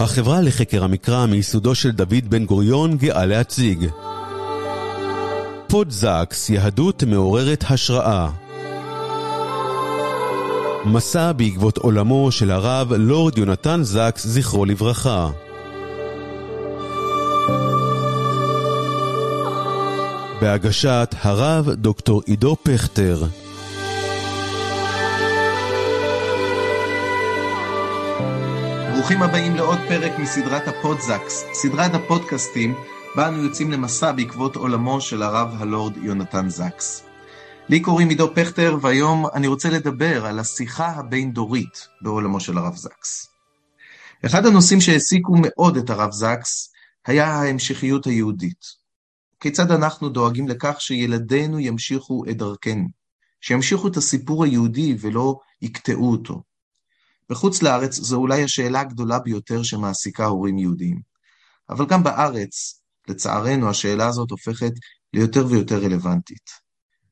החברה לחקר המקרא מיסודו של דוד בן גוריון גאה להציג פודזקס, יהדות מעוררת השראה מסע בעקבות עולמו של הרב לורד יונתן זקס, זכרו לברכה. בהגשת הרב דוקטור עידו פכטר. ברוכים הבאים לעוד פרק מסדרת הפודזקס, סדרת הפודקאסטים בה אנו יוצאים למסע בעקבות עולמו של הרב הלורד יונתן זקס. לי קוראים עידו פכטר, והיום אני רוצה לדבר על השיחה הבין-דורית בעולמו של הרב זקס. אחד הנושאים שהעסיקו מאוד את הרב זקס היה ההמשכיות היהודית. כיצד אנחנו דואגים לכך שילדינו ימשיכו את דרכנו, שימשיכו את הסיפור היהודי ולא יקטעו אותו. בחוץ לארץ זו אולי השאלה הגדולה ביותר שמעסיקה הורים יהודיים. אבל גם בארץ, לצערנו, השאלה הזאת הופכת ליותר ויותר רלוונטית.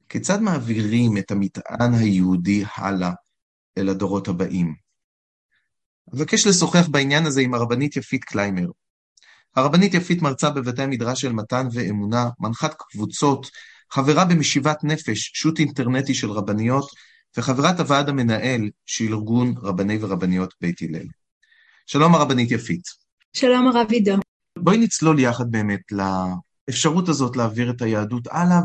כיצד מעבירים את המטען היהודי הלאה אל הדורות הבאים? אבקש לשוחח בעניין הזה עם הרבנית יפית קליימר. הרבנית יפית מרצה בבתי המדרש של מתן ואמונה, מנחת קבוצות, חברה במשיבת נפש, שו"ת אינטרנטי של רבניות, וחברת הוועד המנהל של ארגון רבני ורבניות בית הלל. שלום הרבנית יפית. שלום הרב עידו. בואי נצלול יחד באמת לאפשרות הזאת להעביר את היהדות הלאה,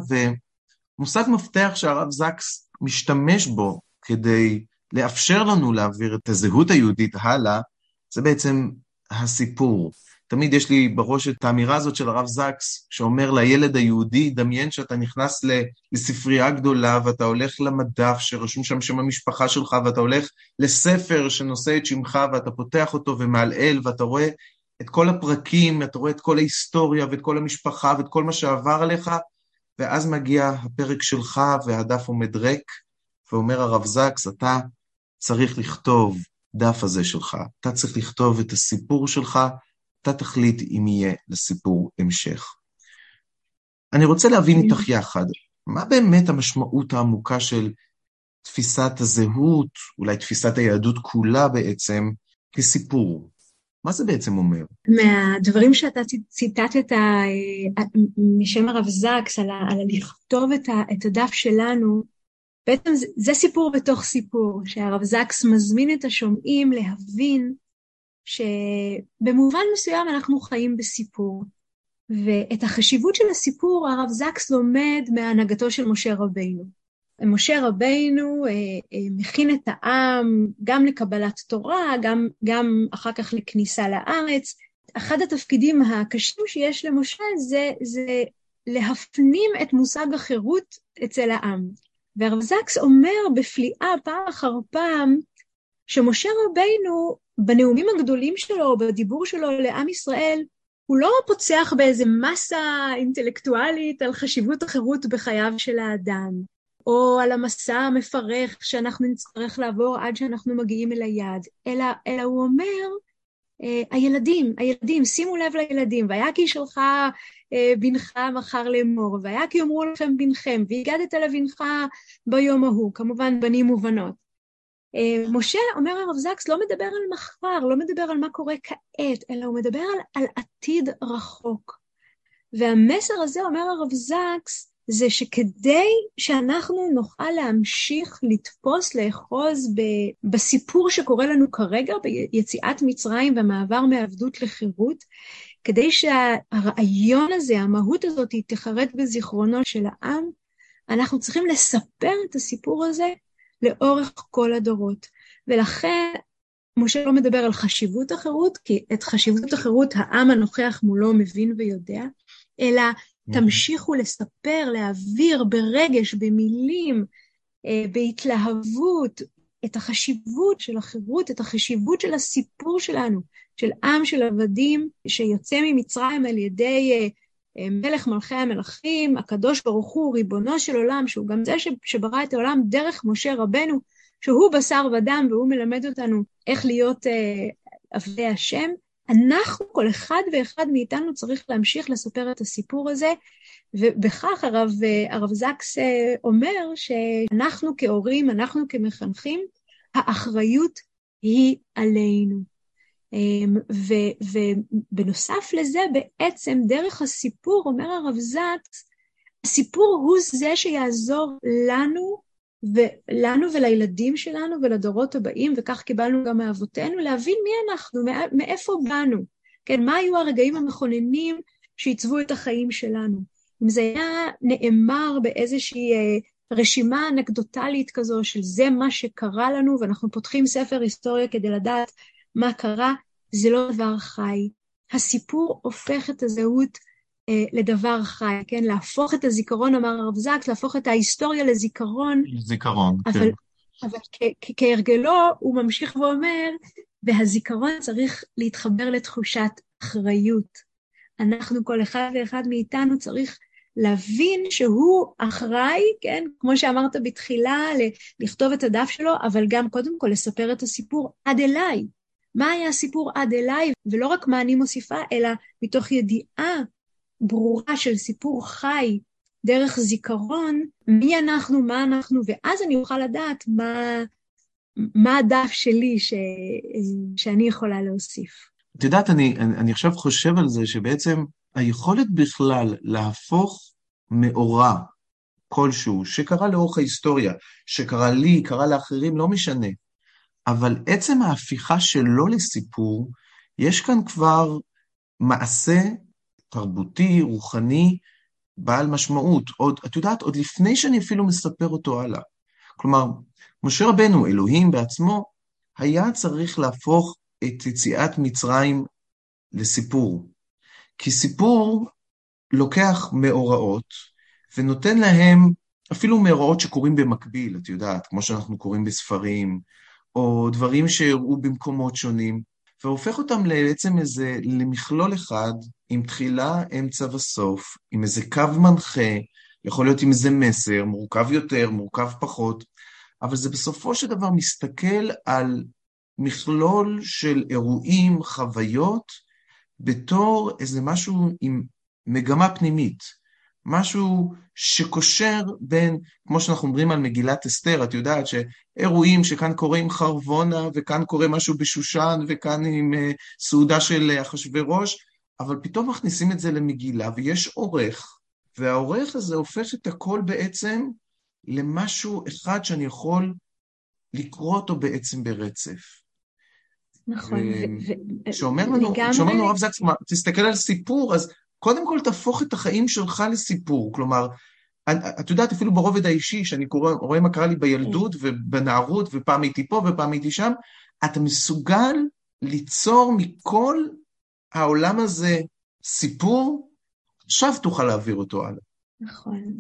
ומושג מפתח שהרב זקס משתמש בו כדי לאפשר לנו להעביר את הזהות היהודית הלאה, זה בעצם הסיפור. תמיד יש לי בראש את האמירה הזאת של הרב זקס, שאומר לילד היהודי, דמיין שאתה נכנס לספרייה גדולה ואתה הולך למדף שרשום שם שם המשפחה שלך, ואתה הולך לספר שנושא את שמך ואתה פותח אותו ומעלעל ואתה רואה את כל הפרקים, אתה רואה את כל ההיסטוריה ואת כל המשפחה ואת כל מה שעבר עליך, ואז מגיע הפרק שלך והדף עומד ריק, ואומר הרב זקס, אתה צריך לכתוב דף הזה שלך, אתה צריך לכתוב את הסיפור שלך, אתה תחליט אם יהיה לסיפור המשך. אני רוצה להבין כן. איתך יחד, מה באמת המשמעות העמוקה של תפיסת הזהות, אולי תפיסת היהדות כולה בעצם, כסיפור? מה זה בעצם אומר? מהדברים שאתה ציטטת אה, משם הרב זקס, על, על לכתוב את, ה, את הדף שלנו, בעצם זה, זה סיפור בתוך סיפור, שהרב זקס מזמין את השומעים להבין שבמובן מסוים אנחנו חיים בסיפור. ואת החשיבות של הסיפור הרב זקס לומד מהנהגתו של משה רבינו. משה רבינו אה, אה, מכין את העם גם לקבלת תורה, גם, גם אחר כך לכניסה לארץ. אחד התפקידים הקשים שיש למשה זה, זה להפנים את מושג החירות אצל העם. והרב זקס אומר בפליאה פעם אחר פעם שמשה רבינו בנאומים הגדולים שלו, בדיבור שלו לעם ישראל, הוא לא פוצח באיזה מסה אינטלקטואלית על חשיבות החירות בחייו של האדם, או על המסע המפרך שאנחנו נצטרך לעבור עד שאנחנו מגיעים אל היעד, אלא, אלא הוא אומר, אה, הילדים, הילדים, שימו לב לילדים, והיה כי שלך אה, בנך מחר לאמור, והיה כי יאמרו לכם בנכם, והגדת לבנך ביום ההוא, כמובן בנים ובנות. אה, משה, אומר הרב זקס, לא מדבר על מחר, לא מדבר על מה קורה כעת, אלא הוא מדבר על, על עתיד רחוק. והמסר הזה, אומר הרב זקס, זה שכדי שאנחנו נוכל להמשיך לתפוס, לאחוז ב, בסיפור שקורה לנו כרגע, ביציאת מצרים והמעבר מעבדות לחירות, כדי שהרעיון הזה, המהות הזאת, תחרט בזיכרונו של העם, אנחנו צריכים לספר את הסיפור הזה לאורך כל הדורות. ולכן משה לא מדבר על חשיבות החירות, כי את חשיבות החירות העם הנוכח מולו מבין ויודע, אלא תמשיכו לספר, להעביר ברגש, במילים, אה, בהתלהבות, את החשיבות של החירות, את החשיבות של הסיפור שלנו, של עם של עבדים שיוצא ממצרים על ידי אה, מלך מלכי המלכים, הקדוש ברוך הוא, ריבונו של עולם, שהוא גם זה שברא את העולם דרך משה רבנו, שהוא בשר ודם והוא מלמד אותנו איך להיות אה, עבדי השם, אנחנו, כל אחד ואחד מאיתנו צריך להמשיך לספר את הסיפור הזה, ובכך הרב, אה, הרב זקס אה, אומר שאנחנו כהורים, אנחנו כמחנכים, האחריות היא עלינו. אמ, ובנוסף לזה, בעצם דרך הסיפור, אומר הרב זקס, הסיפור הוא זה שיעזור לנו, ולנו ולילדים שלנו ולדורות הבאים, וכך קיבלנו גם מאבותינו, להבין מי אנחנו, מאיפה באנו. כן, מה היו הרגעים המכוננים שעיצבו את החיים שלנו. אם זה היה נאמר באיזושהי אה, רשימה אנקדוטלית כזו של זה מה שקרה לנו, ואנחנו פותחים ספר היסטוריה כדי לדעת מה קרה, זה לא דבר חי. הסיפור הופך את הזהות אה, לדבר חי, כן? להפוך את הזיכרון, אמר הרב זקס, להפוך את ההיסטוריה לזיכרון. זיכרון, אבל, כן. אבל כהרגלו, הוא ממשיך ואומר, והזיכרון צריך להתחבר לתחושת אחריות. אנחנו, כל אחד ואחד מאיתנו צריך להבין שהוא אחראי, כן, כמו שאמרת בתחילה, לכתוב את הדף שלו, אבל גם קודם כל לספר את הסיפור עד אליי. מה היה הסיפור עד אליי, ולא רק מה אני מוסיפה, אלא מתוך ידיעה ברורה של סיפור חי דרך זיכרון, מי אנחנו, מה אנחנו, ואז אני אוכל לדעת מה, מה הדף שלי ש, שאני יכולה להוסיף. את יודעת, אני, אני, אני עכשיו חושב על זה שבעצם היכולת בכלל להפוך מאורע כלשהו, שקרה לאורך ההיסטוריה, שקרה לי, קרה לאחרים, לא משנה, אבל עצם ההפיכה שלו לסיפור, יש כאן כבר מעשה תרבותי, רוחני, בעל משמעות. עוד, את יודעת, עוד לפני שאני אפילו מספר אותו הלאה. כלומר, משה רבנו, אלוהים בעצמו, היה צריך להפוך את יציאת מצרים לסיפור. כי סיפור לוקח מאורעות ונותן להם, אפילו מאורעות שקורים במקביל, את יודעת, כמו שאנחנו קוראים בספרים, או דברים שאירעו במקומות שונים, והופך אותם בעצם איזה, למכלול אחד, עם תחילה, אמצע וסוף, עם איזה קו מנחה, יכול להיות עם איזה מסר, מורכב יותר, מורכב פחות, אבל זה בסופו של דבר מסתכל על מכלול של אירועים, חוויות, בתור איזה משהו עם מגמה פנימית, משהו שקושר בין, כמו שאנחנו אומרים על מגילת אסתר, את יודעת שאירועים שכאן קורה עם חרבונה, וכאן קורה משהו בשושן, וכאן עם uh, סעודה של אחשורוש, אבל פתאום מכניסים את זה למגילה, ויש עורך, והעורך הזה הופך את הכל בעצם למשהו אחד שאני יכול לקרוא אותו בעצם ברצף. נכון. שאומר לנו, שאומר לנו הרב זקס, תסתכל על סיפור, אז קודם כל תהפוך את החיים שלך לסיפור. כלומר, את יודעת, אפילו ברובד האישי, שאני קורא, רואה מה קרה לי בילדות כן. ובנערות, ופעם הייתי פה ופעם הייתי שם, אתה מסוגל ליצור מכל העולם הזה סיפור, עכשיו תוכל להעביר אותו הלאה. נכון.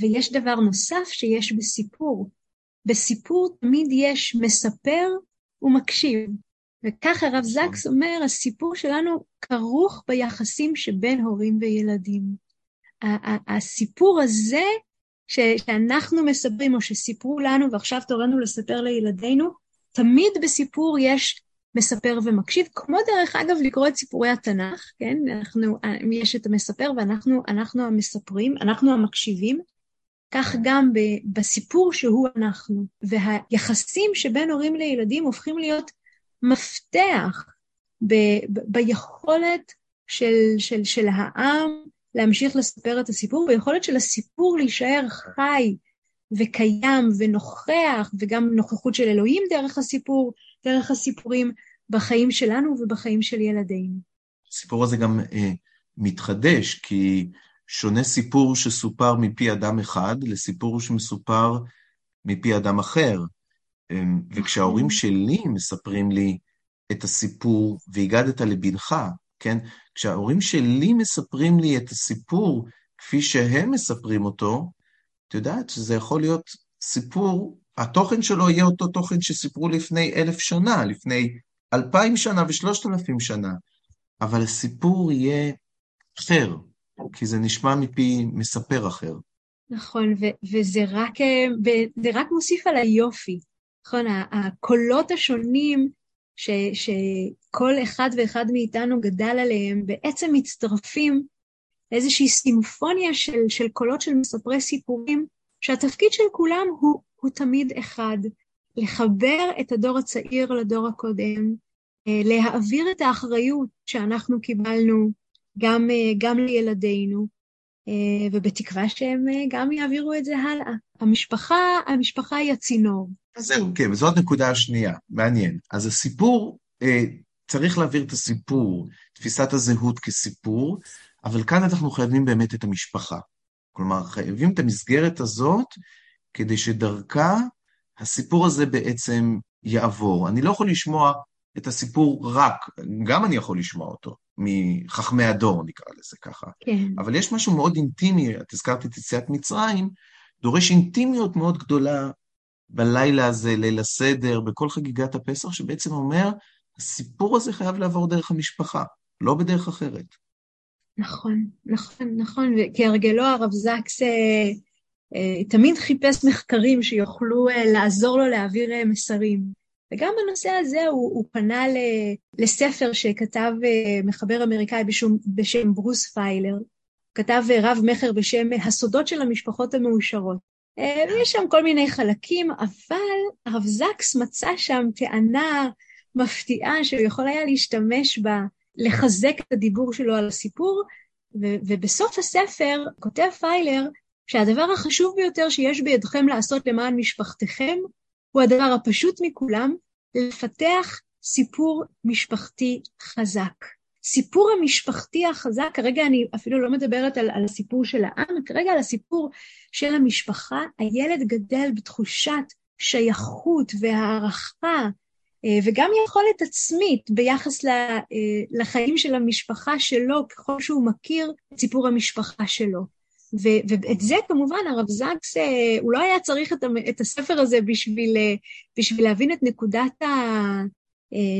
ויש דבר נוסף שיש בסיפור. בסיפור תמיד יש מספר ומקשיב. וכך הרב זקס אומר, הסיפור שלנו כרוך ביחסים שבין הורים וילדים. הסיפור הזה שאנחנו מספרים, או שסיפרו לנו, ועכשיו תורנו לספר לילדינו, תמיד בסיפור יש מספר ומקשיב, כמו דרך אגב לקרוא את סיפורי התנ"ך, כן? אנחנו, יש את המספר ואנחנו אנחנו המספרים, אנחנו המקשיבים, כך גם בסיפור שהוא אנחנו. והיחסים שבין הורים לילדים הופכים להיות מפתח ב, ב, ביכולת של, של, של העם להמשיך לספר את הסיפור, ביכולת של הסיפור להישאר חי וקיים ונוכח, וגם נוכחות של אלוהים דרך הסיפור, דרך הסיפורים, בחיים שלנו ובחיים של ילדינו. הסיפור הזה גם אה, מתחדש, כי שונה סיפור שסופר מפי אדם אחד לסיפור שמסופר מפי אדם אחר. אמ, וכשההורים נכון. שלי מספרים לי את הסיפור, והגדת לבנך, כן? כשההורים שלי מספרים לי את הסיפור כפי שהם מספרים אותו, את יודעת שזה יכול להיות סיפור, התוכן שלו יהיה אותו תוכן שסיפרו לפני אלף שנה, לפני אלפיים שנה ושלושת אלפים שנה, אבל הסיפור יהיה אחר, כי זה נשמע מפי מספר אחר. נכון, וזה רק, אה, רק מוסיף על היופי. נכון, הקולות השונים ש, שכל אחד ואחד מאיתנו גדל עליהם בעצם מצטרפים לאיזושהי סימפוניה של, של קולות של מספרי סיפורים, שהתפקיד של כולם הוא, הוא תמיד אחד, לחבר את הדור הצעיר לדור הקודם, להעביר את האחריות שאנחנו קיבלנו גם, גם לילדינו, ובתקווה שהם גם יעבירו את זה הלאה. המשפחה, המשפחה היא הצינור. זהו, כן, וזאת נקודה השנייה, מעניין. אז הסיפור, צריך להעביר את הסיפור, תפיסת הזהות כסיפור, אבל כאן אנחנו חייבים באמת את המשפחה. כלומר, חייבים את המסגרת הזאת כדי שדרכה הסיפור הזה בעצם יעבור. אני לא יכול לשמוע את הסיפור רק, גם אני יכול לשמוע אותו, מחכמי הדור, נקרא לזה ככה. כן. אבל יש משהו מאוד אינטימי, את הזכרת את יציאת מצרים, דורש אינטימיות מאוד גדולה בלילה הזה, ליל הסדר, בכל חגיגת הפסח, שבעצם אומר, הסיפור הזה חייב לעבור דרך המשפחה, לא בדרך אחרת. נכון, נכון, נכון, וכהרגלו הרב זקס אה, אה, תמיד חיפש מחקרים שיוכלו אה, לעזור לו להעביר אה, מסרים. וגם בנושא הזה הוא, הוא פנה ל, לספר שכתב אה, מחבר אמריקאי בשום, בשם ברוס פיילר, כתב אה, רב מכר בשם הסודות של המשפחות המאושרות. אה, ויש שם כל מיני חלקים, אבל הרב זקס מצא שם טענה מפתיעה שהוא יכול היה להשתמש בה, לחזק את הדיבור שלו על הסיפור, ו- ובסוף הספר כותב פיילר שהדבר החשוב ביותר שיש בידכם לעשות למען משפחתכם הוא הדבר הפשוט מכולם, לפתח סיפור משפחתי חזק. סיפור המשפחתי החזק, כרגע אני אפילו לא מדברת על, על הסיפור של העם, כרגע על הסיפור של המשפחה, הילד גדל בתחושת שייכות והערכה אה, וגם יכולת עצמית ביחס אה, לחיים של המשפחה שלו, ככל שהוא מכיר את סיפור המשפחה שלו. ואת זה כמובן הרב זקס, אה, הוא לא היה צריך את הספר הזה בשביל, בשביל להבין את נקודת, ה,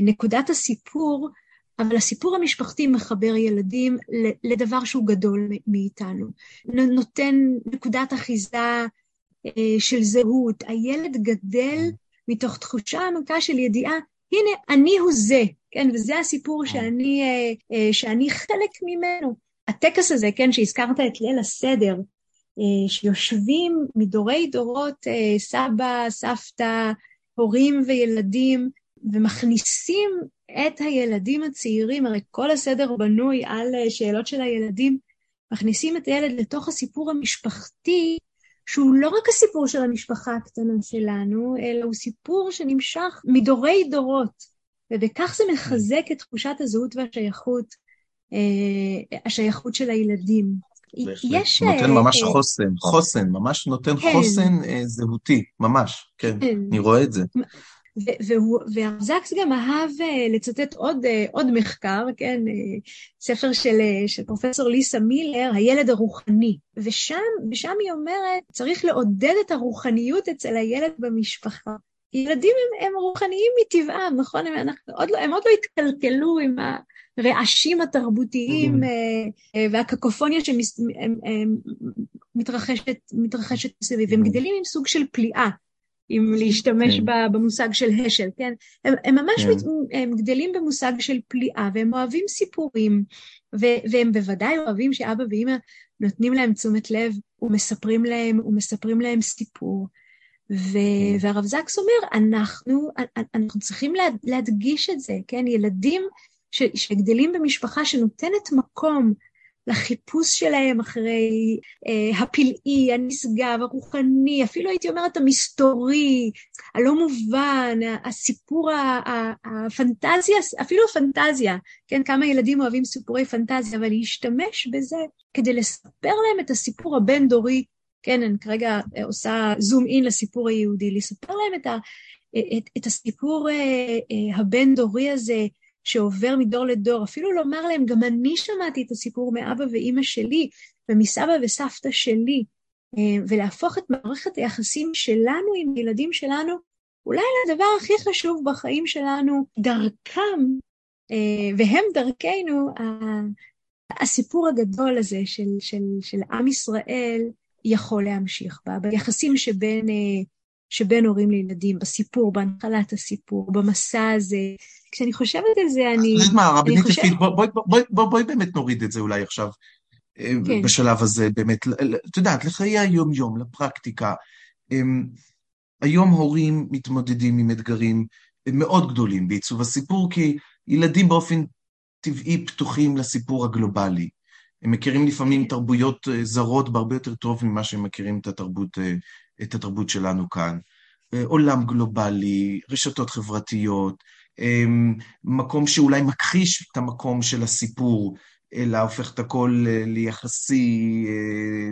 נקודת הסיפור, אבל הסיפור המשפחתי מחבר ילדים לדבר שהוא גדול מאיתנו. נותן נקודת אחיזה של זהות. הילד גדל מתוך תחושה עמוקה של ידיעה, הנה, אני הוא זה, כן? וזה הסיפור שאני, אה, אה, שאני חלק ממנו. הטקס הזה, כן, שהזכרת את ליל הסדר, אה, שיושבים מדורי דורות, סבא, סבתא, הורים וילדים, ומכניסים את הילדים הצעירים, הרי כל הסדר בנוי על שאלות של הילדים, מכניסים את הילד לתוך הסיפור המשפחתי, שהוא לא רק הסיפור של המשפחה הקטנה שלנו, אלא הוא סיפור שנמשך מדורי דורות, ובכך זה מחזק את תחושת הזהות והשייכות, אה, השייכות של הילדים. יש... נותן אה, ממש אה, חוסן, חוסן, ממש נותן כן. חוסן זהותי, ממש, כן, כן, אני רואה את זה. והרב זקס גם אהב אה, לצטט עוד, אה, עוד מחקר, כן, אה, ספר של, של פרופסור ליסה מילר, הילד הרוחני, ושם, ושם היא אומרת, צריך לעודד את הרוחניות אצל הילד במשפחה. ילדים הם, הם רוחניים מטבעם, נכון? הם, אנחנו, עוד לא, הם עוד לא התקלקלו עם הרעשים התרבותיים והקקופוניה שמתרחשת מסביב, הם גדלים עם סוג של פליאה. אם להשתמש כן. במושג של השל, כן? הם, הם ממש כן. מת, הם גדלים במושג של פליאה, והם אוהבים סיפורים, ו, והם בוודאי אוהבים שאבא ואימא נותנים להם תשומת לב ומספרים להם, ומספרים להם סיפור. ו, כן. והרב זקס אומר, אנחנו, אנחנו צריכים לה, להדגיש את זה, כן? ילדים ש, שגדלים במשפחה שנותנת מקום לחיפוש שלהם אחרי אה, הפלאי, הנשגב, הרוחני, אפילו הייתי אומרת המסתורי, הלא מובן, הסיפור, הפנטזיה, אפילו הפנטזיה, כן, כמה ילדים אוהבים סיפורי פנטזיה, אבל להשתמש בזה כדי לספר להם את הסיפור הבין-דורי, כן, אני כרגע עושה זום אין לסיפור היהודי, לספר להם את, ה, את, את הסיפור אה, אה, הבין-דורי הזה, שעובר מדור לדור, אפילו לומר להם, גם אני שמעתי את הסיפור מאבא ואימא שלי, ומסבא וסבתא שלי, אה, ולהפוך את מערכת היחסים שלנו עם הילדים שלנו, אולי לדבר הכי חשוב בחיים שלנו, דרכם, אה, והם דרכנו, הסיפור הגדול הזה של, של, של עם ישראל יכול להמשיך בה, ביחסים שבין, אה, שבין הורים לילדים, בסיפור, בהנחלת הסיפור, במסע הזה, כשאני חושבת על זה, אני... יודעת מה, רבנית יפית, בואי באמת נוריד את זה אולי עכשיו, אה, כן. בשלב הזה, באמת, את יודעת, לחיי היום-יום, לפרקטיקה. אמ, היום הורים מתמודדים עם אתגרים מאוד גדולים בעיצוב הסיפור, כי ילדים באופן טבעי פתוחים לסיפור הגלובלי. הם מכירים לפעמים תרבויות אה, זרות בהרבה יותר טוב ממה שהם מכירים את התרבות, אה, את התרבות שלנו כאן. אה, עולם גלובלי, רשתות חברתיות, מקום שאולי מכחיש את המקום של הסיפור, אלא הופך את הכל ליחסי,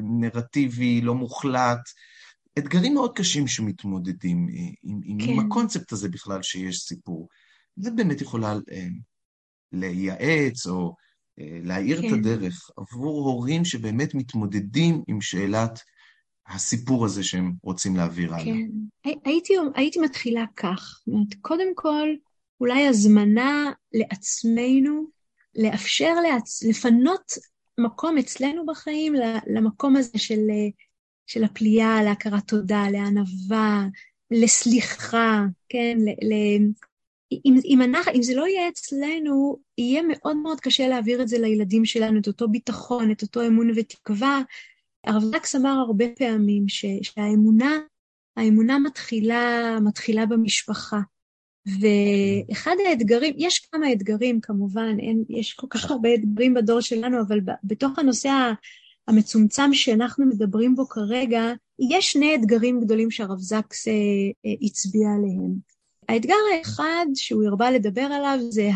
נרטיבי, לא מוחלט. אתגרים מאוד קשים שמתמודדים עם, עם, כן. עם הקונספט הזה בכלל שיש סיפור. זה באמת יכולה לייעץ או להאיר כן. את הדרך עבור הורים שבאמת מתמודדים עם שאלת הסיפור הזה שהם רוצים להעביר הלאה. כן. הייתי, הייתי מתחילה כך. קודם כל, אולי הזמנה לעצמנו לאפשר, לעצ... לפנות מקום אצלנו בחיים למקום הזה של, של הפליאה, להכרת תודה, לענווה, לסליחה, כן, ל, אם, אם, אנחנו, אם זה לא יהיה אצלנו, יהיה מאוד מאוד קשה להעביר את זה לילדים שלנו, את אותו ביטחון, את אותו אמון ותקווה. הרב זקס אמר הרבה פעמים ש, שהאמונה, האמונה מתחילה, מתחילה במשפחה. ואחד האתגרים, יש כמה אתגרים כמובן, אין, יש כל כך הרבה אתגרים בדור שלנו, אבל בתוך הנושא המצומצם שאנחנו מדברים בו כרגע, יש שני אתגרים גדולים שהרב זקס אה, אה, הצביע עליהם. האתגר האחד שהוא הרבה לדבר עליו זה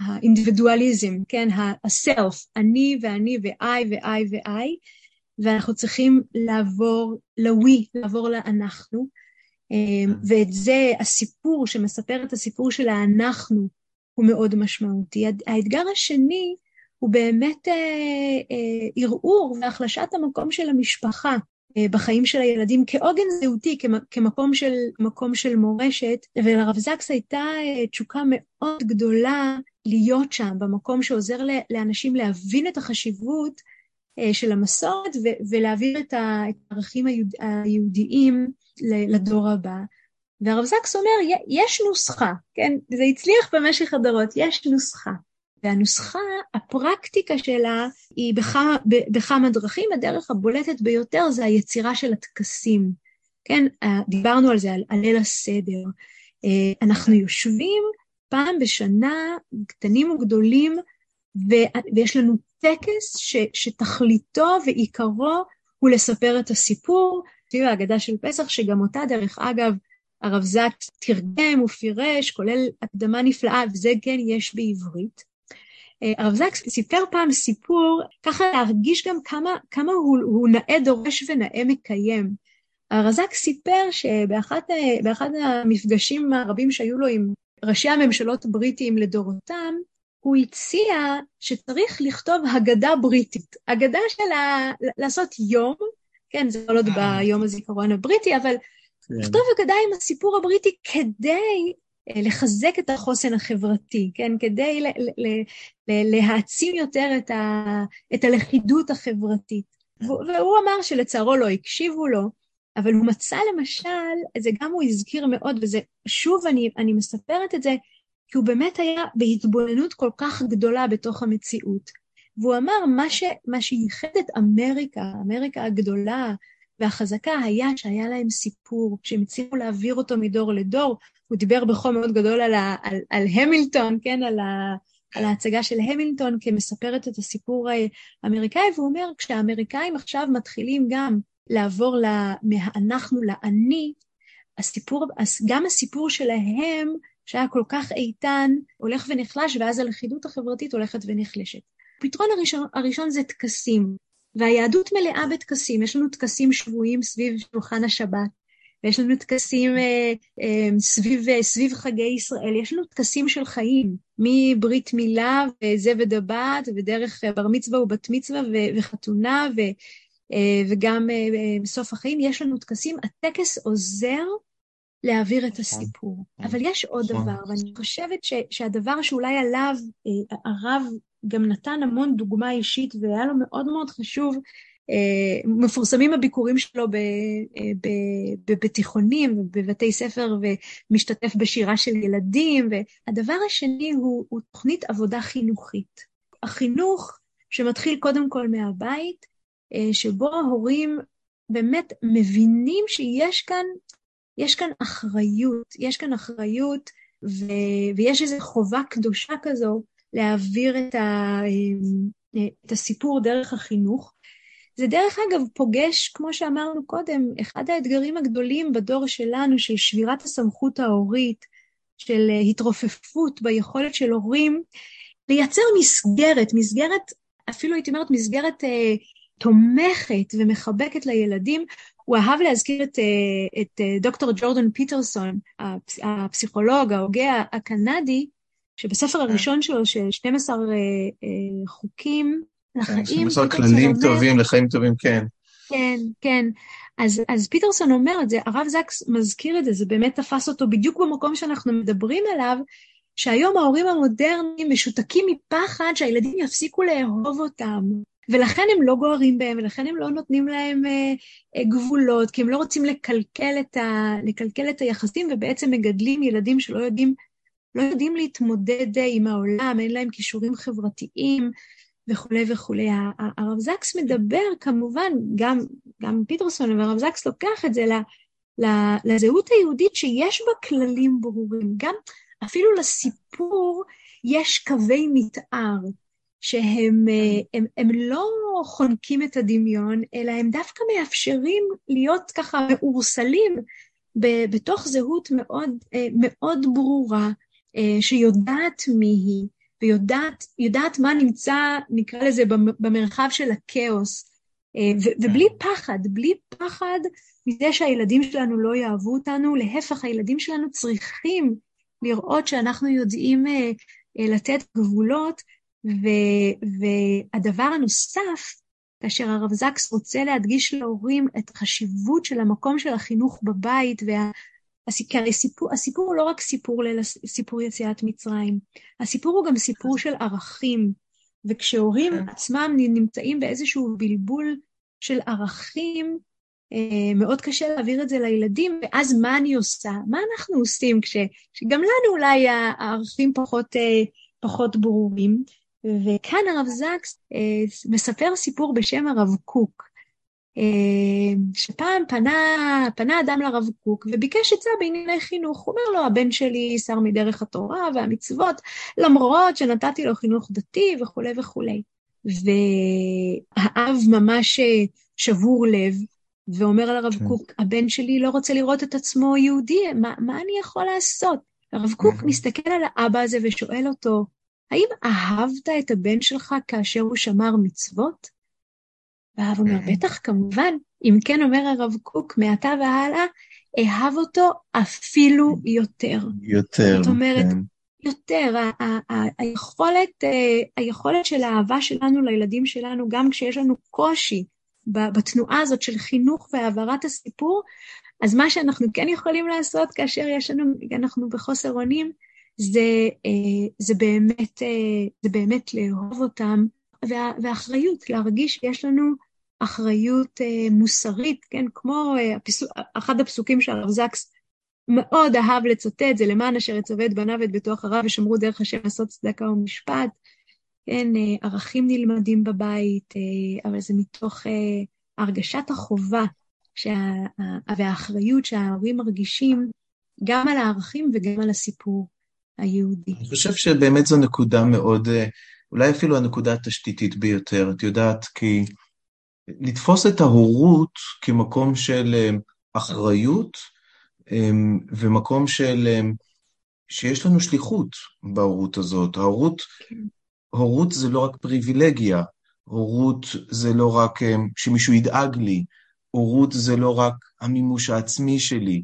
האינדיבידואליזם, כן, ה-self, אני ואני ו-I ו-I ו-I, ואנחנו צריכים לעבור ל-we, לעבור לאנחנו, אמ, ואת זה, הסיפור שמספר את הסיפור של האנחנו הוא מאוד משמעותי. האתגר השני הוא באמת אה, אה, ערעור והחלשת המקום של המשפחה. אה, בחיים של הילדים כעוגן זהותי, כמקום של, של מורשת, ולרב זקס הייתה אה, תשוקה מאוד גדולה להיות שם, במקום שעוזר לאנשים להבין את החשיבות אה, של המסורת ולהעביר את הערכים היהודיים לדור הבא. והרב זקס אומר, יש נוסחה, כן? זה הצליח במשך הדורות, יש נוסחה. והנוסחה, הפרקטיקה שלה היא בכמה, בכמה דרכים, הדרך הבולטת ביותר זה היצירה של הטקסים. כן, דיברנו על זה, על, ליל הסדר. אה, אנחנו יושבים פעם בשנה, קטנים וגדולים, ויש לנו טקס ש, שתכליתו ועיקרו הוא לספר את הסיפור, סביב ההגדה של פסח, שגם אותה, דרך אגב, הרב זק תרגם ופירש, כולל הקדמה נפלאה, וזה כן יש בעברית. אה, הרב זקס סיפר פעם סיפור, ככה להרגיש גם כמה, כמה הוא, הוא נאה דורש ונאה מקיים. הרב זקס סיפר שבאחד המפגשים הרבים שהיו לו עם ראשי הממשלות הבריטיים לדורותם, הוא הציע שצריך לכתוב הגדה בריטית. הגדה של ה... לעשות יום, כן, זה לא עוד אה. ביום הזיכרון הבריטי, אבל כן. לכתוב הגדה עם הסיפור הבריטי כדי אה, לחזק את החוסן החברתי, כן? כדי להעצים יותר את, ה, את הלכידות החברתית. והוא אמר שלצערו לא הקשיבו לו, אבל הוא מצא למשל, זה גם הוא הזכיר מאוד, וזה, שוב אני, אני מספרת את זה, כי הוא באמת היה בהתבוננות כל כך גדולה בתוך המציאות. והוא אמר, מה, ש, מה שייחד את אמריקה, אמריקה הגדולה והחזקה, היה שהיה להם סיפור, שהם הצליחו להעביר אותו מדור לדור. הוא דיבר בחום מאוד גדול על, ה, על, על המילטון, כן, על, ה, על ההצגה של המילטון כמספרת את הסיפור האמריקאי, והוא אומר, כשהאמריקאים עכשיו מתחילים גם לעבור מהאנחנו לאני, הסיפור, גם הסיפור שלהם, שהיה כל כך איתן, הולך ונחלש, ואז הלכידות החברתית הולכת ונחלשת. הפתרון הראשון, הראשון זה טקסים, והיהדות מלאה בטקסים. יש לנו טקסים שבויים סביב שולחן השבת, ויש לנו טקסים אה, אה, סביב, אה, סביב חגי ישראל, יש לנו טקסים של חיים, מברית מילה וזה ודבת, ודרך בר מצווה ובת מצווה וחתונה, ו, וגם בסוף החיים, יש לנו טקסים, הטקס עוזר להעביר את נכון, הסיפור. נכון. אבל יש עוד נכון. דבר, ואני חושבת ש, שהדבר שאולי עליו הרב גם נתן המון דוגמה אישית, והיה לו מאוד מאוד חשוב מפורסמים הביקורים שלו אה, בתיכונים ובבתי ספר ומשתתף בשירה של ילדים. והדבר השני הוא, הוא תוכנית עבודה חינוכית. החינוך שמתחיל קודם כל מהבית, אה, שבו ההורים באמת מבינים שיש כאן יש כאן אחריות, יש כאן אחריות ו... ויש איזו חובה קדושה כזו להעביר את, ה... את הסיפור דרך החינוך. זה דרך אגב פוגש, כמו שאמרנו קודם, אחד האתגרים הגדולים בדור שלנו של שבירת הסמכות ההורית, של התרופפות ביכולת של הורים לייצר מסגרת, מסגרת, אפילו הייתי אומרת מסגרת אה, תומכת ומחבקת לילדים. הוא אהב להזכיר את, אה, את אה, דוקטור ג'ורדן פיטרסון, הפס, הפסיכולוג, ההוגה הקנדי, שבספר הראשון שלו, של 12 אה, אה, חוקים לחיים, 12 כללים אומר, טובים לחיים טובים, כן. כן, כן. אז, אז פיטרסון אומר את זה, הרב זקס מזכיר את זה, זה באמת תפס אותו בדיוק במקום שאנחנו מדברים עליו, שהיום ההורים המודרניים משותקים מפחד שהילדים יפסיקו לאהוב אותם. ולכן הם לא גוערים בהם, ולכן הם לא נותנים להם אה, אה, גבולות, כי הם לא רוצים לקלקל את, ה, לקלקל את היחסים, ובעצם מגדלים ילדים שלא יודעים, לא יודעים להתמודד אה, עם העולם, אין להם כישורים חברתיים וכולי וכולי. הרב זקס מדבר כמובן, גם, גם פיטרסון והרב זקס לוקח את זה לזהות היהודית שיש בה כללים ברורים. גם אפילו לסיפור יש קווי מתאר, שהם הם, הם לא חונקים את הדמיון, אלא הם דווקא מאפשרים להיות ככה מאורסלים בתוך זהות מאוד, מאוד ברורה, שיודעת מי היא, ויודעת מה נמצא, נקרא לזה, במרחב של הכאוס, ובלי כן. פחד, בלי פחד מזה שהילדים שלנו לא יאהבו אותנו, להפך, הילדים שלנו צריכים לראות שאנחנו יודעים אה, אה, לתת גבולות, ו, והדבר הנוסף, כאשר הרב זקס רוצה להדגיש להורים את החשיבות של המקום של החינוך בבית, וה... כי הרי סיפור, הסיפור הוא לא רק סיפור, סיפור יציאת מצרים, הסיפור הוא גם סיפור של ערכים, וכשהורים כן. עצמם נמצאים באיזשהו בלבול של ערכים, אה, מאוד קשה להעביר את זה לילדים, ואז מה אני עושה? מה אנחנו עושים כש... שגם לנו אולי הערכים פחות, אה, פחות ברורים? וכאן הרב זקס אה, מספר סיפור בשם הרב קוק, שפעם פנה, פנה אדם לרב קוק וביקש עצה בענייני חינוך. הוא אומר לו, הבן שלי שר מדרך התורה והמצוות, למרות שנתתי לו חינוך דתי וכולי וכולי. והאב ממש שבור לב, ואומר על הרב כן. קוק, הבן שלי לא רוצה לראות את עצמו יהודי, מה, מה אני יכול לעשות? הרב קוק מסתכל על האבא הזה ושואל אותו, האם אהבת את הבן שלך כאשר הוא שמר מצוות? והאב אומר, בטח, כמובן. אם כן, אומר הרב קוק, מעתה והלאה, אהב אותו אפילו יותר. יותר, זאת אומרת, כן. יותר, היכולת, אה, היכולת של האהבה שלנו לילדים שלנו, גם כשיש לנו קושי בתנועה הזאת של חינוך והעברת הסיפור, אז מה שאנחנו כן יכולים לעשות כאשר יש לנו, אנחנו בחוסר אונים, זה, אה, זה, באמת, אה, זה באמת לאהוב אותם, וה, ואחריות, להרגיש שיש לנו אחריות אה, מוסרית, כן, כמו הפסוק, אחד הפסוקים שהרב זקס מאוד אהב לצטט, זה למען אשר יצווה את בניו ואת ביתו אחריו ושמרו דרך השם לעשות צדקה ומשפט. כן, אה, ערכים נלמדים בבית, אה, אבל זה מתוך אה, הרגשת החובה שה, והאחריות שההורים מרגישים גם על הערכים וגם על הסיפור היהודי. אני חושב שבאמת זו נקודה מאוד, אולי אפילו הנקודה התשתיתית ביותר. את יודעת, כי לתפוס את ההורות כמקום של אחריות ומקום של, שיש לנו שליחות בהורות הזאת. ההורות. הורות זה לא רק פריבילגיה, הורות זה לא רק אה, שמישהו ידאג לי, הורות זה לא רק המימוש העצמי שלי,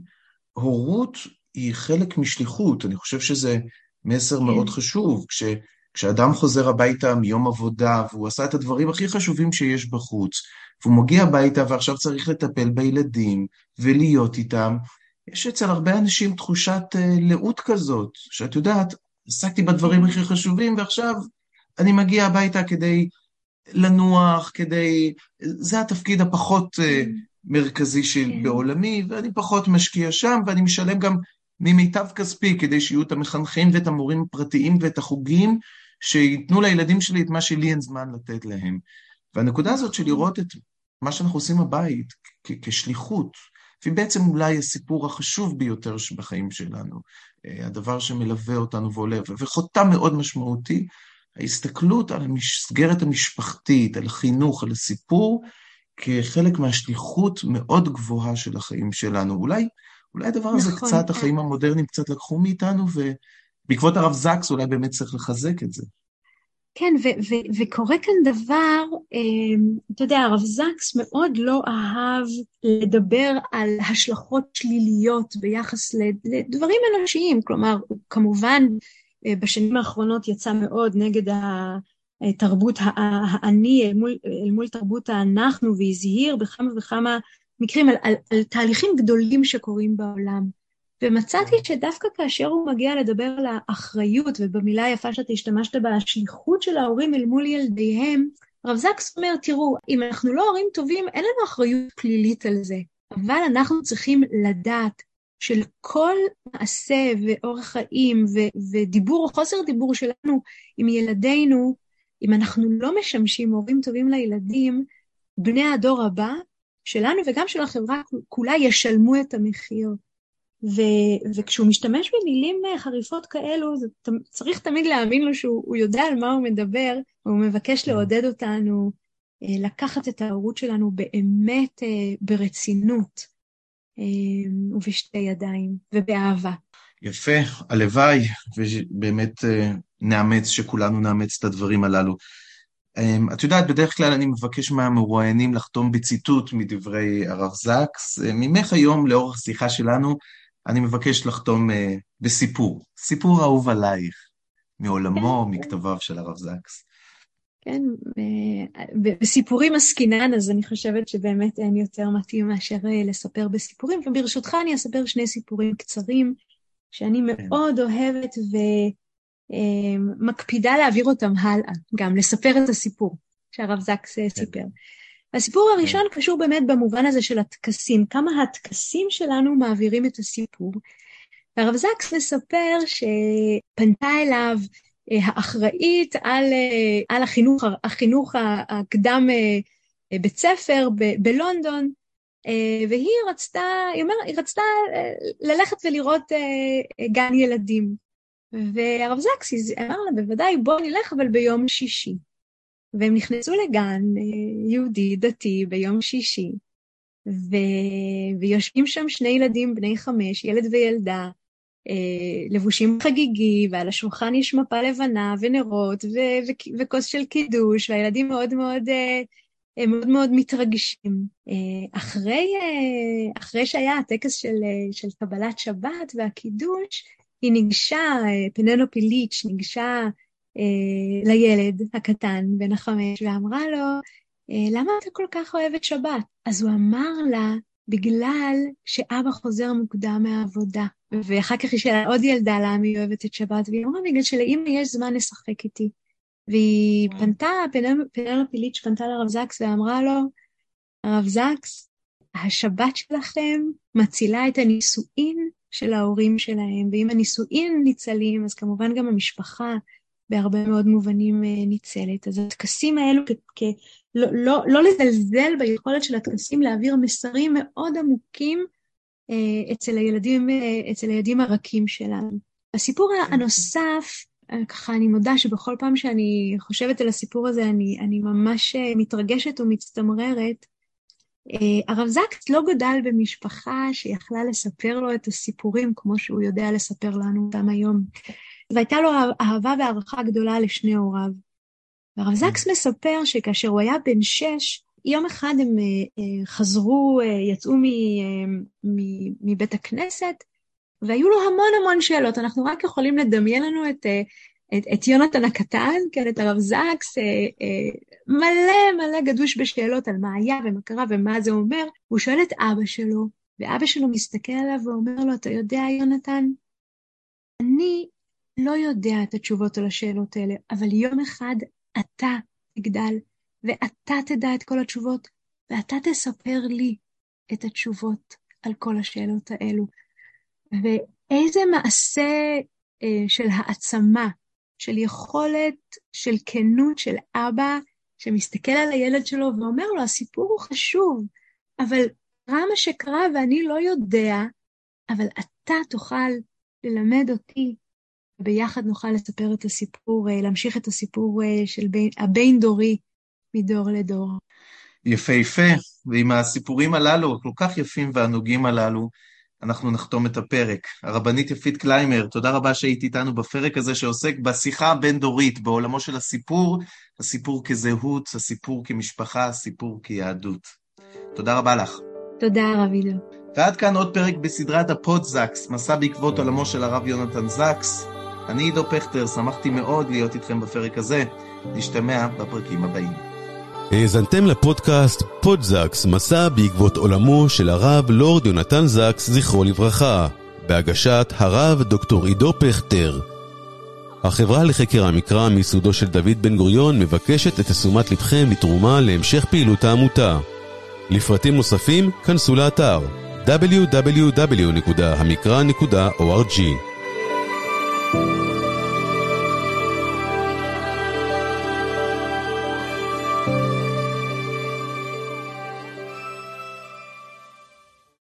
הורות היא חלק משליחות, אני חושב שזה מסר כן. מאוד חשוב. כש, כשאדם חוזר הביתה מיום עבודה, והוא עשה את הדברים הכי חשובים שיש בחוץ, והוא מגיע הביתה ועכשיו צריך לטפל בילדים ולהיות איתם, יש אצל הרבה אנשים תחושת uh, לאות כזאת, שאת יודעת, עסקתי בדברים הכי חשובים ועכשיו אני מגיע הביתה כדי לנוח, כדי... זה התפקיד הפחות uh, מרכזי של כן. בעולמי, ואני פחות משקיע שם, ואני משלם גם ממיטב כספי כדי שיהיו את המחנכים ואת המורים הפרטיים ואת החוגים, שייתנו לילדים שלי את מה שלי אין זמן לתת להם. והנקודה הזאת של לראות את מה שאנחנו עושים בבית כשליחות, והיא בעצם אולי הסיפור החשוב ביותר שבחיים שלנו, אה, הדבר שמלווה אותנו ועולה, וחותם מאוד משמעותי, ההסתכלות על המסגרת המשפחתית, על החינוך, על הסיפור, כחלק מהשליחות מאוד גבוהה של החיים שלנו. אולי, אולי הדבר הזה נכון, קצת, כן. החיים המודרניים קצת לקחו מאיתנו, ובעקבות הרב זקס אולי באמת צריך לחזק את זה. כן, וקורה כאן דבר, אמ, אתה יודע, הרב זקס מאוד לא אהב לדבר על השלכות שליליות ביחס לדברים אנושיים, כלומר, הוא כמובן אה, בשנים האחרונות יצא מאוד נגד התרבות האני אל מול, אל מול תרבות האנחנו, והזהיר בכמה וכמה מקרים על, על, על תהליכים גדולים שקורים בעולם. ומצאתי שדווקא כאשר הוא מגיע לדבר על האחריות, ובמילה היפה שאתה השתמשת בה, השליחות של ההורים אל מול ילדיהם, הרב זקס אומר, תראו, אם אנחנו לא הורים טובים, אין לנו אחריות פלילית על זה, אבל אנחנו צריכים לדעת של כל מעשה ואורח חיים ו- ודיבור או חוסר דיבור שלנו עם ילדינו, אם אנחנו לא משמשים הורים טובים לילדים, בני הדור הבא שלנו וגם של החברה כולה ישלמו את המחיר. ו- וכשהוא משתמש במילים אה, חריפות כאלו, זה צריך תמיד להאמין לו שהוא יודע על מה הוא מדבר, והוא מבקש כן. לעודד אותנו אה, לקחת את ההורות שלנו באמת אה, ברצינות ובשתי ידיים ובאהבה. יפה, הלוואי, ובאמת נאמץ, שכולנו נאמץ את הדברים הללו. את יודעת, בדרך כלל אני מבקש מהמרואיינים לחתום בציטוט מדברי הרב זקס. ממך היום, לאורך שיחה שלנו, אני מבקש לחתום uh, בסיפור, סיפור אהוב עלייך, מעולמו, כן. מכתביו של הרב זקס. כן, בסיפורים עסקינן, אז אני חושבת שבאמת אין יותר מתאים מאשר אה, לספר בסיפורים, וברשותך אני אספר שני סיפורים קצרים, שאני כן. מאוד אוהבת ומקפידה אה, להעביר אותם הלאה, גם לספר את הסיפור שהרב זקס כן. סיפר. הסיפור הראשון כן. קשור באמת במובן הזה של הטקסים, כמה הטקסים שלנו מעבירים את הסיפור. והרב זקס מספר שפנתה אליו אה, האחראית על, אה, על החינוך, החינוך הקדם אה, בית ספר ב- בלונדון, והיא רצתה, היא, אומר, היא רצתה ללכת ולראות גן ילדים. והרב זקס אמר לה, בוודאי, בוא נלך, אבל ביום שישי. והם נכנסו לגן אה, יהודי דתי ביום שישי, ו... ויושבים שם שני ילדים בני חמש, ילד וילדה, אה, לבושים חגיגי, ועל השולחן יש מפה לבנה ונרות ו... ו... וכוס של קידוש, והילדים מאוד מאוד, אה, הם מאוד מאוד מתרגשים. אחרי, אחרי שהיה הטקס של, של קבלת שבת והקידוש, היא ניגשה, פנלופי ליץ' ניגשה אה, לילד הקטן, בן החמש, ואמרה לו, אה, למה אתה כל כך אוהב את שבת? אז הוא אמר לה, בגלל שאבא חוזר מוקדם מהעבודה. ואחר כך היא שאלה עוד ילדה למה היא אוהבת את שבת, והיא אמרה, בגלל שלאמא יש זמן לשחק איתי. והיא פנתה, פנלו פיליץ' פנתה לרב זקס ואמרה לו, הרב זקס, השבת שלכם מצילה את הנישואין של ההורים שלהם, ואם הנישואין ניצלים, אז כמובן גם המשפחה בהרבה מאוד מובנים אה, ניצלת. אז הטקסים האלו, כ- כ- לא, לא, לא לזלזל ביכולת של הטקסים להעביר מסרים מאוד עמוקים אה, אצל הילדים, אה, אצל הילדים הרכים שלנו. הסיפור כן. הנוסף, ככה אני מודה שבכל פעם שאני חושבת על הסיפור הזה, אני, אני ממש מתרגשת ומצטמררת. הרב זקס לא גדל במשפחה שיכלה לספר לו את הסיפורים כמו שהוא יודע לספר לנו אותם היום. והייתה לו אהבה והערכה גדולה לשני הוריו. והרב זקס מספר שכאשר הוא היה בן שש, יום אחד הם אה, אה, חזרו, אה, יצאו מבית הכנסת, והיו לו המון המון שאלות. אנחנו רק יכולים לדמיין לנו את, את, את יונתן הקטן, כן, את הרב זקס, מלא מלא גדוש בשאלות על מה היה ומה קרה ומה זה אומר. הוא שואל את אבא שלו, ואבא שלו מסתכל עליו ואומר לו, אתה יודע, יונתן, אני לא יודע את התשובות על השאלות האלה, אבל יום אחד אתה תגדל, ואתה תדע את כל התשובות, ואתה תספר לי את התשובות על כל השאלות האלו. ואיזה מעשה אה, של העצמה, של יכולת, של כנות של אבא, שמסתכל על הילד שלו ואומר לו, הסיפור הוא חשוב, אבל מה שקרה ואני לא יודע, אבל אתה תוכל ללמד אותי, וביחד נוכל לספר את הסיפור, אה, להמשיך את הסיפור אה, של בין, הבין-דורי מדור לדור. יפהפה, ועם הסיפורים הללו, הכל כך יפים והנוגעים הללו, אנחנו נחתום את הפרק. הרבנית יפית קליימר, תודה רבה שהיית איתנו בפרק הזה שעוסק בשיחה הבין-דורית, בעולמו של הסיפור, הסיפור כזהות, הסיפור כמשפחה, הסיפור כיהדות. תודה רבה לך. תודה, הרב עידו. ועד כאן עוד פרק בסדרת הפודזקס, מסע בעקבות עולמו של הרב יונתן זקס. אני עידו פכטר, שמחתי מאוד להיות איתכם בפרק הזה. נשתמע בפרקים הבאים. האזנתם לפודקאסט פודזקס, מסע בעקבות עולמו של הרב לורד יונתן זקס, זכרו לברכה, בהגשת הרב דוקטור עידו פכטר. החברה לחקר המקרא מיסודו של דוד בן גוריון מבקשת את תשומת לבכם לתרומה להמשך פעילות העמותה. לפרטים נוספים, כנסו לאתר www.המקרא.org